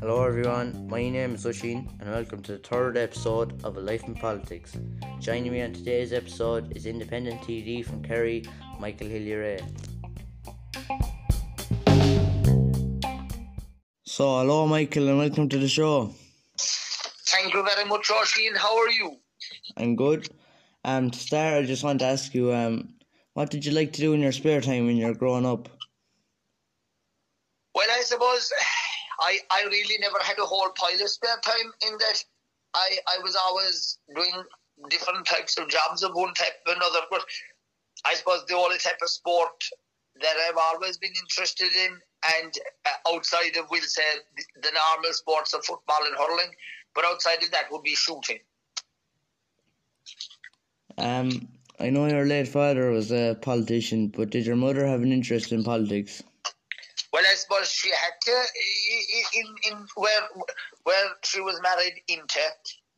Hello everyone, my name is Oshin and welcome to the third episode of A Life in Politics. Joining me on today's episode is independent TD from Kerry, Michael Healy-Rae. So, hello Michael and welcome to the show. Thank you very much, Oshin. How are you? I'm good. Um, to start, I just want to ask you, um, what did you like to do in your spare time when you were growing up? I suppose I, I really never had a whole pile of spare time in that I, I was always doing different types of jobs of one type or another. But I suppose the only type of sport that I've always been interested in, and uh, outside of, we'll say, the, the normal sports of football and hurling, but outside of that would be shooting. Um, I know your late father was a politician, but did your mother have an interest in politics? Well, I suppose she had to in in where where she was married into,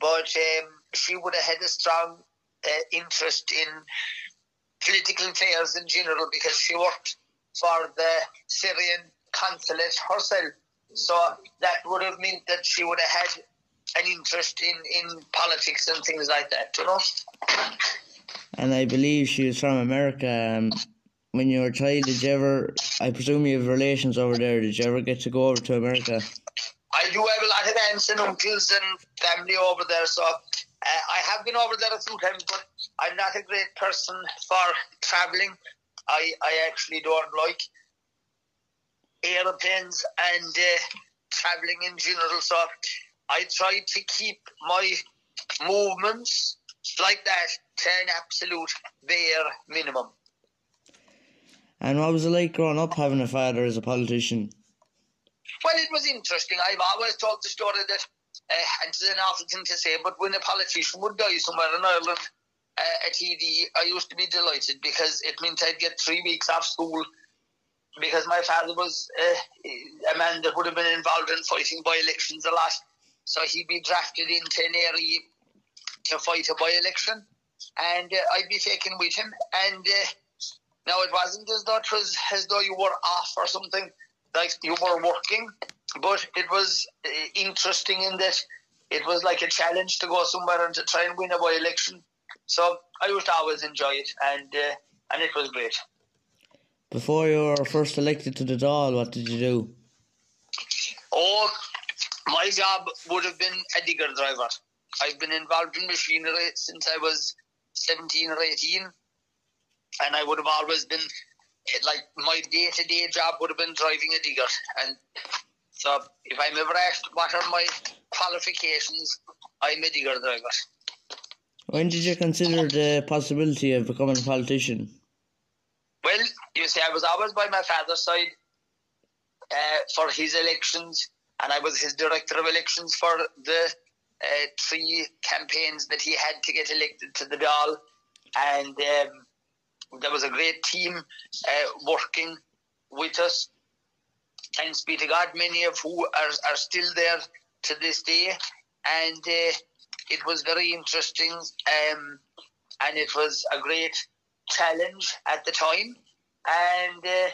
but um, she would have had a strong uh, interest in political affairs in general because she worked for the Syrian consulate herself. So that would have meant that she would have had an interest in, in politics and things like that, you know. And I believe she was from America. Um, when you were a child, did you ever? I presume you have relations over there. Did you ever get to go over to America? I do have a lot of aunts and uncles and family over there, so uh, I have been over there a few times. But I'm not a great person for traveling. I I actually don't like aeroplanes and uh, traveling in general. So I try to keep my movements like that to an absolute bare minimum. And what was it like growing up having a father as a politician? Well, it was interesting. I've always told the story that, uh, and it's an awful thing to say, but when a politician would die somewhere in Ireland, uh, at TD, I used to be delighted because it meant I'd get three weeks off school because my father was uh, a man that would have been involved in fighting by elections a lot. So he'd be drafted into an area to fight a by election, and uh, I'd be taken with him. And uh, now it wasn't as though was as though you were off or something, like you were working, but it was uh, interesting in that it was like a challenge to go somewhere and to try and win a by election. So I used to always enjoy it, and uh, and it was great. Before you were first elected to the Dáil, what did you do? Oh, my job would have been a digger driver. I've been involved in machinery since I was 17 or 18, and I would have always been like my day to day job would have been driving a digger. And so, if I'm ever asked what are my qualifications, I'm a digger driver. When did you consider the possibility of becoming a politician? Well, you see, I was always by my father's side uh, for his elections, and I was his director of elections for the uh, three campaigns that he had to get elected to the Dáil, and um, there was a great team uh, working with us. Thanks be to God, many of who are, are still there to this day, and uh, it was very interesting, um, and it was a great challenge at the time, and uh,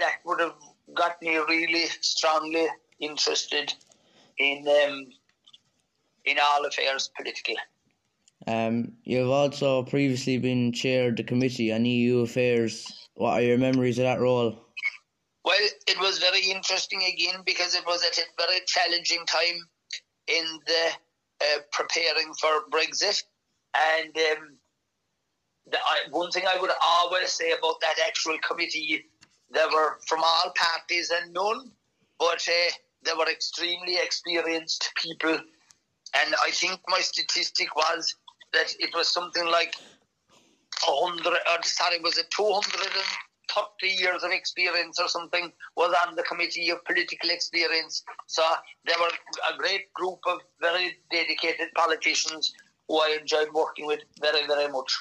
that would have got me really strongly interested in um, in all affairs political. Um, you've also previously been chaired the committee on EU affairs. What are your memories of that role? Well, it was very interesting again because it was at a very challenging time in the uh, preparing for Brexit, and um, the, I, one thing I would always say about that actual committee, they were from all parties and none, but uh, they were extremely experienced people. And I think my statistic was that it was something like a hundred, or sorry, was it 230 years of experience or something was on the committee of political experience. So there were a great group of very dedicated politicians who I enjoyed working with very, very much.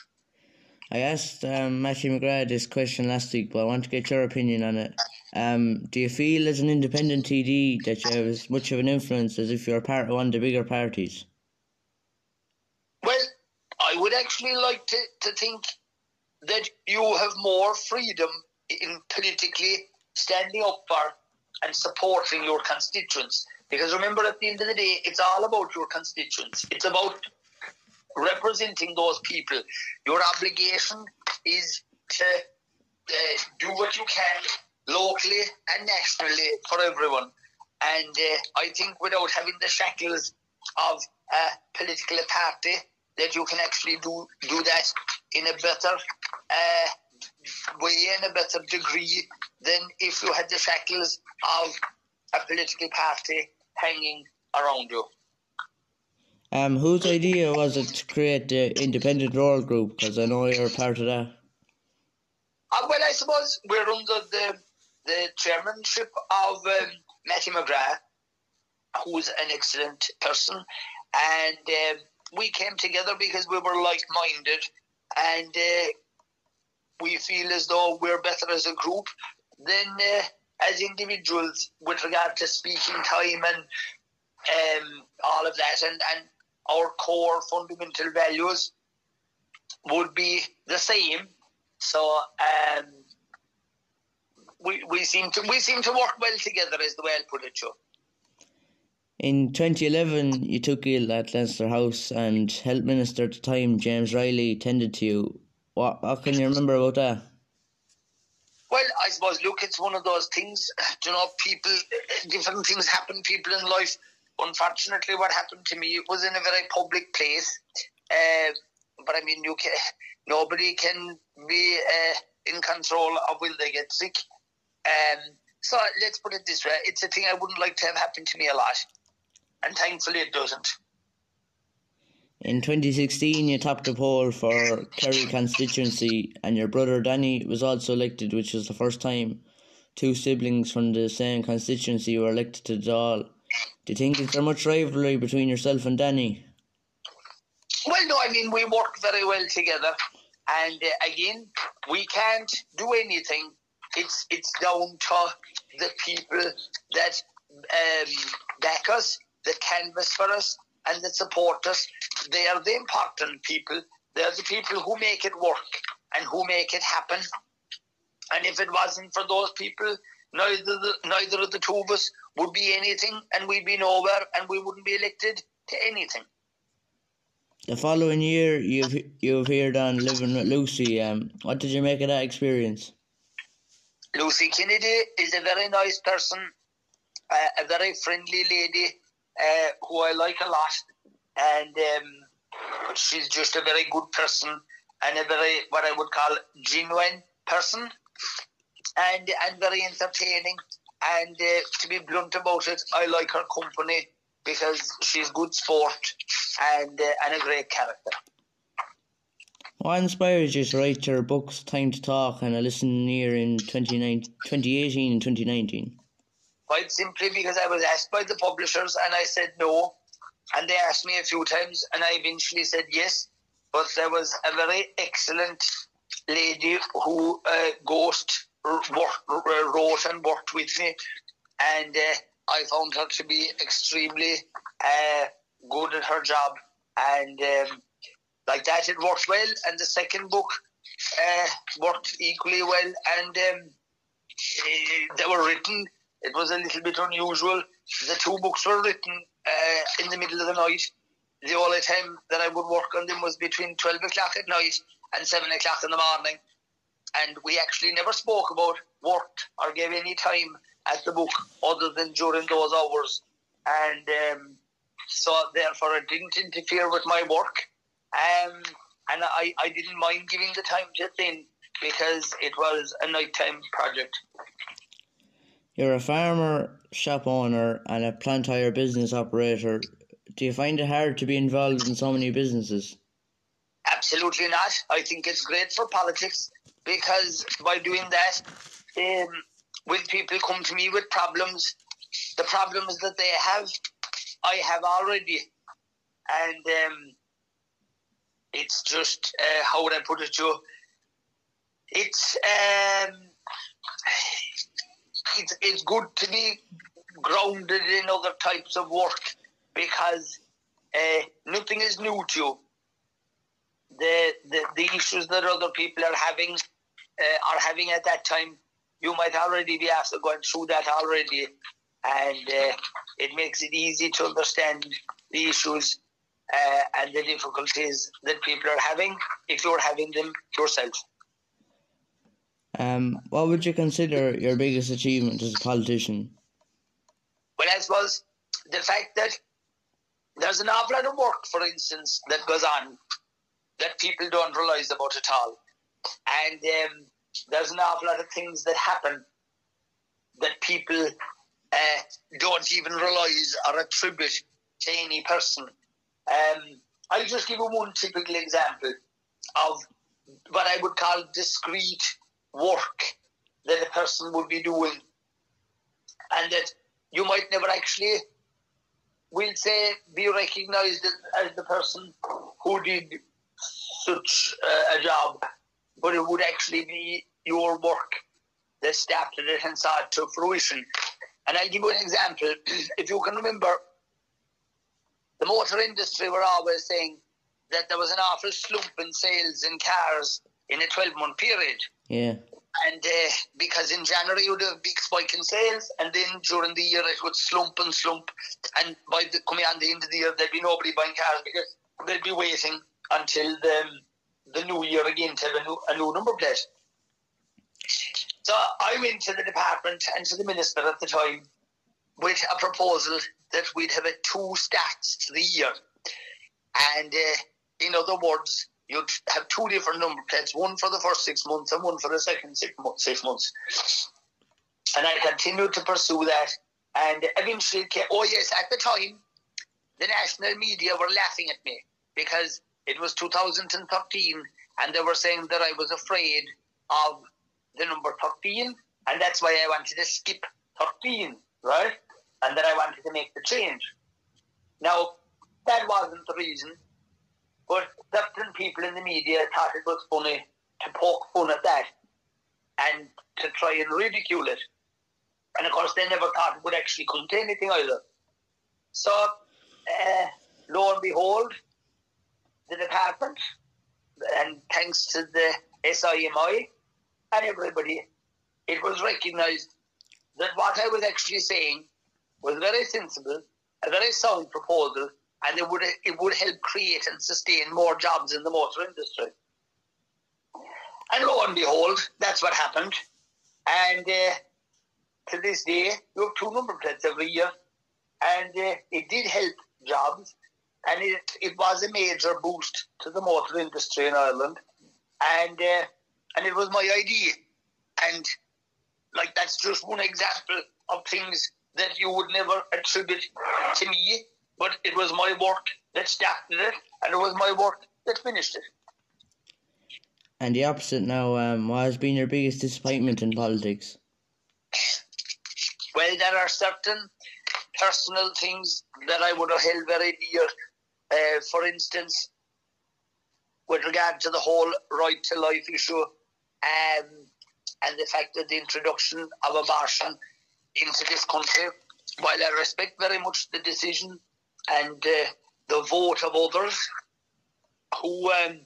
I asked um, Matthew McGrath this question last week, but I want to get your opinion on it. Um, do you feel, as an independent TD, that you have as much of an influence as if you're part of one of the bigger parties? I would actually like to, to think that you have more freedom in politically standing up for and supporting your constituents. Because remember, at the end of the day, it's all about your constituents. It's about representing those people. Your obligation is to uh, do what you can locally and nationally for everyone. And uh, I think without having the shackles of a political party, that you can actually do do that in a better uh, way, in a better degree than if you had the shackles of a political party hanging around you. Um, whose idea was it to create the independent rural group? Because I know you're part of that. Uh, well, I suppose we're under the the chairmanship of um, Matthew McGrath, who's an excellent person, and uh, we came together because we were like minded, and uh, we feel as though we're better as a group than uh, as individuals with regard to speaking time and um, all of that, and and our core fundamental values would be the same. So um, we we seem to we seem to work well together, is the way I'll put it, Joe. In 2011, you took ill at Leinster House, and Health Minister at the time, James Reilly, tended to you. What, what can you remember about that? Well, I suppose, look, it's one of those things, you know, people, different things happen, people in life. Unfortunately, what happened to me was in a very public place. Uh, but I mean, you can, nobody can be uh, in control of will they get sick. Um, so let's put it this way: it's a thing I wouldn't like to have happen to me a lot and thankfully it doesn't. In 2016, you topped the poll for Kerry constituency, and your brother Danny was also elected, which was the first time two siblings from the same constituency were elected to the Dáil. Do you think is there much rivalry between yourself and Danny? Well, no, I mean, we work very well together, and uh, again, we can't do anything. It's it's down to the people that um, back us that canvas for us and that support us. They are the important people. They are the people who make it work and who make it happen. And if it wasn't for those people, neither the, neither of the two of us would be anything, and we'd be nowhere, and we wouldn't be elected to anything. The following year, you've you appeared on Livin' with Lucy. Um, what did you make of that experience? Lucy Kennedy is a very nice person, uh, a very friendly lady, uh, who I like a lot, and um, she's just a very good person and a very what I would call genuine person, and and very entertaining. And uh, to be blunt about it, I like her company because she's good sport and uh, and a great character. What inspired you to write your books Time to Talk and a Listen Near in 2018 and 2019? Quite simply because I was asked by the publishers and I said no. And they asked me a few times and I eventually said yes. But there was a very excellent lady who uh, Ghost wrote and worked with me. And uh, I found her to be extremely uh, good at her job. And um, like that, it worked well. And the second book uh, worked equally well. And um, eh, they were written it was a little bit unusual. The two books were written uh, in the middle of the night. The only time that I would work on them was between 12 o'clock at night and 7 o'clock in the morning. And we actually never spoke about work or gave any time at the book other than during those hours. And um, so, therefore, it didn't interfere with my work. Um, and I, I didn't mind giving the time to thin because it was a nighttime project. You're a farmer, shop owner, and a plant hire business operator. Do you find it hard to be involved in so many businesses? Absolutely not. I think it's great for politics because by doing that, um, when people come to me with problems, the problems that they have, I have already. And um, it's just, uh, how would I put it, Joe? It's. Um, it's, it's good to be grounded in other types of work because uh, nothing is new to you. The, the, the issues that other people are having uh, are having at that time you might already be after going through that already, and uh, it makes it easy to understand the issues and the difficulties that people are having if you're having them yourself. Um, what would you consider your biggest achievement as a politician? Well, I suppose the fact that there's an awful lot of work, for instance, that goes on that people don't realise about at all. And um, there's an awful lot of things that happen that people uh, don't even realise or attribute to any person. Um, I'll just give you one typical example of what I would call discreet work that a person would be doing, and that you might never actually, will say, be recognised as, the person who did such a job, but it would actually be your work that started it and saw it to fruition. And I'll give you an example. if you can remember, the motor industry were always saying that there was an awful slump in sales in cars in a 12 month period. Yeah. And uh, because in January you would have a big spike in sales, and then during the year it would slump and slump. And by the coming on the end of the year, there'd be nobody buying cars because they'd be waiting until the, the new year again to have a new, a new number plate. So I went to the department and to the minister at the time with a proposal that we'd have a two stats to the year. And uh, in other words, you'd have two different number plates, one for the first six months and one for the second six, six months. And I continued to pursue that. And eventually, came, oh yes, at the time, the national media were laughing at me because it was 2013 and they were saying that I was afraid of the number 13 and that's why I wanted to skip 13, right? And that I wanted to make the change. Now, that wasn't the reason but certain people in the media thought it was funny to poke fun at that and to try and ridicule it. And of course, they never thought it would actually contain anything either. So, uh, lo and behold, the department, and thanks to the SIMI and everybody, it was recognised that what I was actually saying was very sensible, a very sound proposal, and it would it would help create and sustain more jobs in the motor industry. And lo and behold, that's what happened. And uh, to this day, you have two number plates every year, and uh, it did help jobs, and it it was a major boost to the motor industry in Ireland, and uh, and it was my idea, and like that's just one example of things that you would never attribute to me but it was my work that started it, and it was my work that finished it. And the opposite now, um, what has been your biggest disappointment in politics? Well, there are certain personal things that I would have held very dear. Uh, for instance, with regard to the whole right to life issue um, and the fact that the introduction of abortion into this country, while I respect very much the decision and uh, the vote of others who um,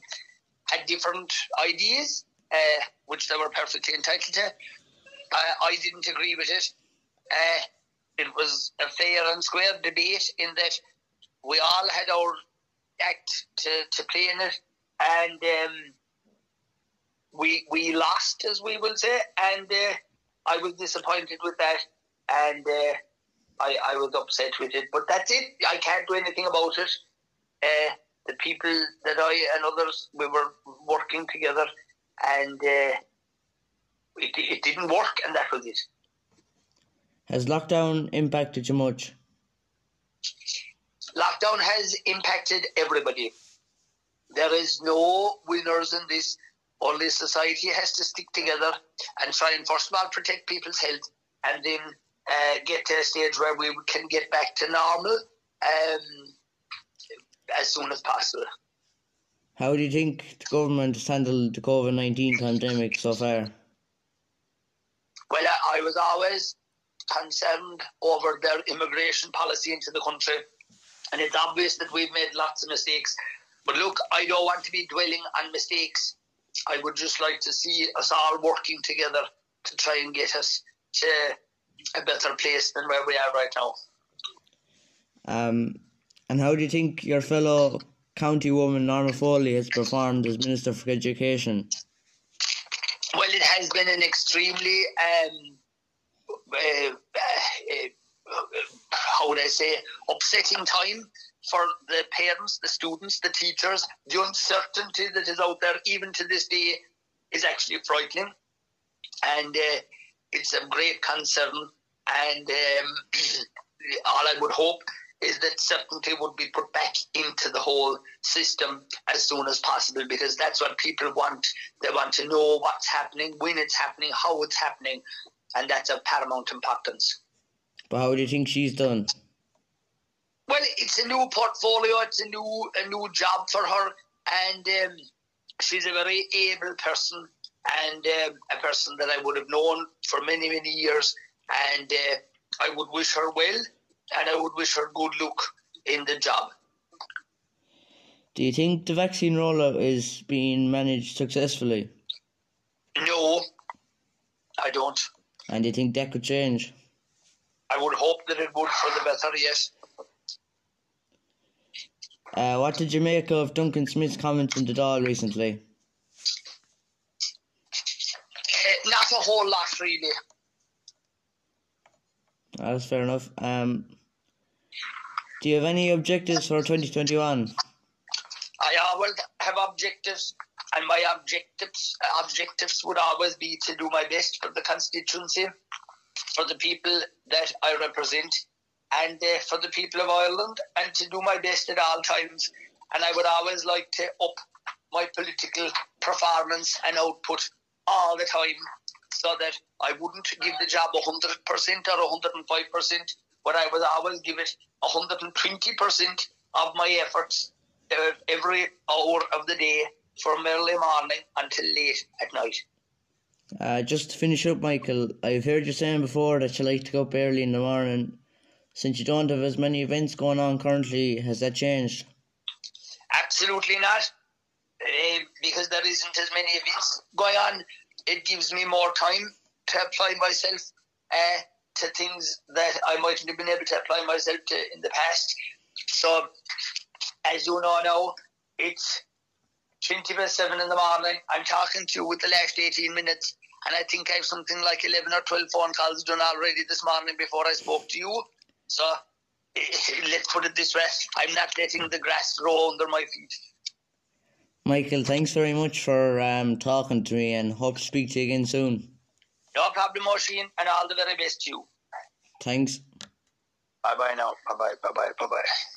had different ideas, uh, which they were perfectly entitled to. Uh, I didn't agree with it. Uh, it was a fair and square debate in that we all had our act to, to play in it, and um, we we lost, as we will say, and uh, I was disappointed with that, and uh, I, I was upset with it. But that's it. I can't do anything about it. Uh, the people that I and others, we were working together and uh, it, it didn't work and that was it. Has lockdown impacted you much? Lockdown has impacted everybody. There is no winners in this. Only society has to stick together and try and first of all protect people's health and then uh, get to a stage where we can get back to normal um, as soon as possible. How do you think the government has handled the COVID 19 pandemic so far? Well, I, I was always concerned over their immigration policy into the country, and it's obvious that we've made lots of mistakes. But look, I don't want to be dwelling on mistakes. I would just like to see us all working together to try and get us to a better place than where we are right now. Um, and how do you think your fellow county woman Norma Foley has performed as Minister for Education? Well, it has been an extremely, um, uh, uh, how would I say, upsetting time for the parents, the students, the teachers. The uncertainty that is out there, even to this day, is actually frightening. And uh, it's a great concern. And um, all I would hope is that certainty would be put back into the whole system as soon as possible because that's what people want. They want to know what's happening, when it's happening, how it's happening, and that's of paramount importance. But how do you think she's done? Well, it's a new portfolio. It's a new a new job for her, and um, she's a very able person and uh, a person that I would have known for many many years, and uh, I would wish her well and I would wish her good luck in the job. Do you think the vaccine rollout is being managed successfully? No, I don't. And do you think that could change? I would hope that it would for the better, yes. Uh, what did you make of Duncan Smith's comments in the Dáil recently? Uh, not a whole lot, really. That's fair enough. Um, do you have any objectives for 2021? I always have objectives, and my objectives objectives would always be to do my best for the constituency, for the people that I represent, and uh, for the people of Ireland, and to do my best at all times. And I would always like to up my political performance and output all the time so that I wouldn't give the job 100% or 105%, but I would always give it 120% of my efforts uh, every hour of the day from early morning until late at night. Uh, just to finish up, Michael, I've heard you saying before that you like to go up early in the morning. Since you don't have as many events going on currently, has that changed? Absolutely not, uh, because there isn't as many events going on. It gives me more time to apply myself uh, to things that I mightn't have been able to apply myself to in the past. So, as you know now, it's 20 past 7 in the morning. I'm talking to you with the last 18 minutes, and I think I have something like 11 or 12 phone calls done already this morning before I spoke to you. So, let's put it this way I'm not letting the grass grow under my feet. Michael, thanks very much for um, talking to me and hope to speak to you again soon. No problem, Oisin, and all the very best to you. Thanks. Bye bye now. Bye bye. Bye bye. Bye bye.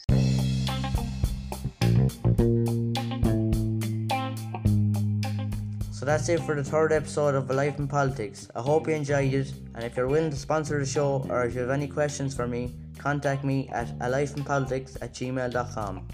So that's it for the third episode of A Life in Politics. I hope you enjoyed it, and if you're willing to sponsor the show or if you have any questions for me, contact me at alifeinpolitics at gmail.com.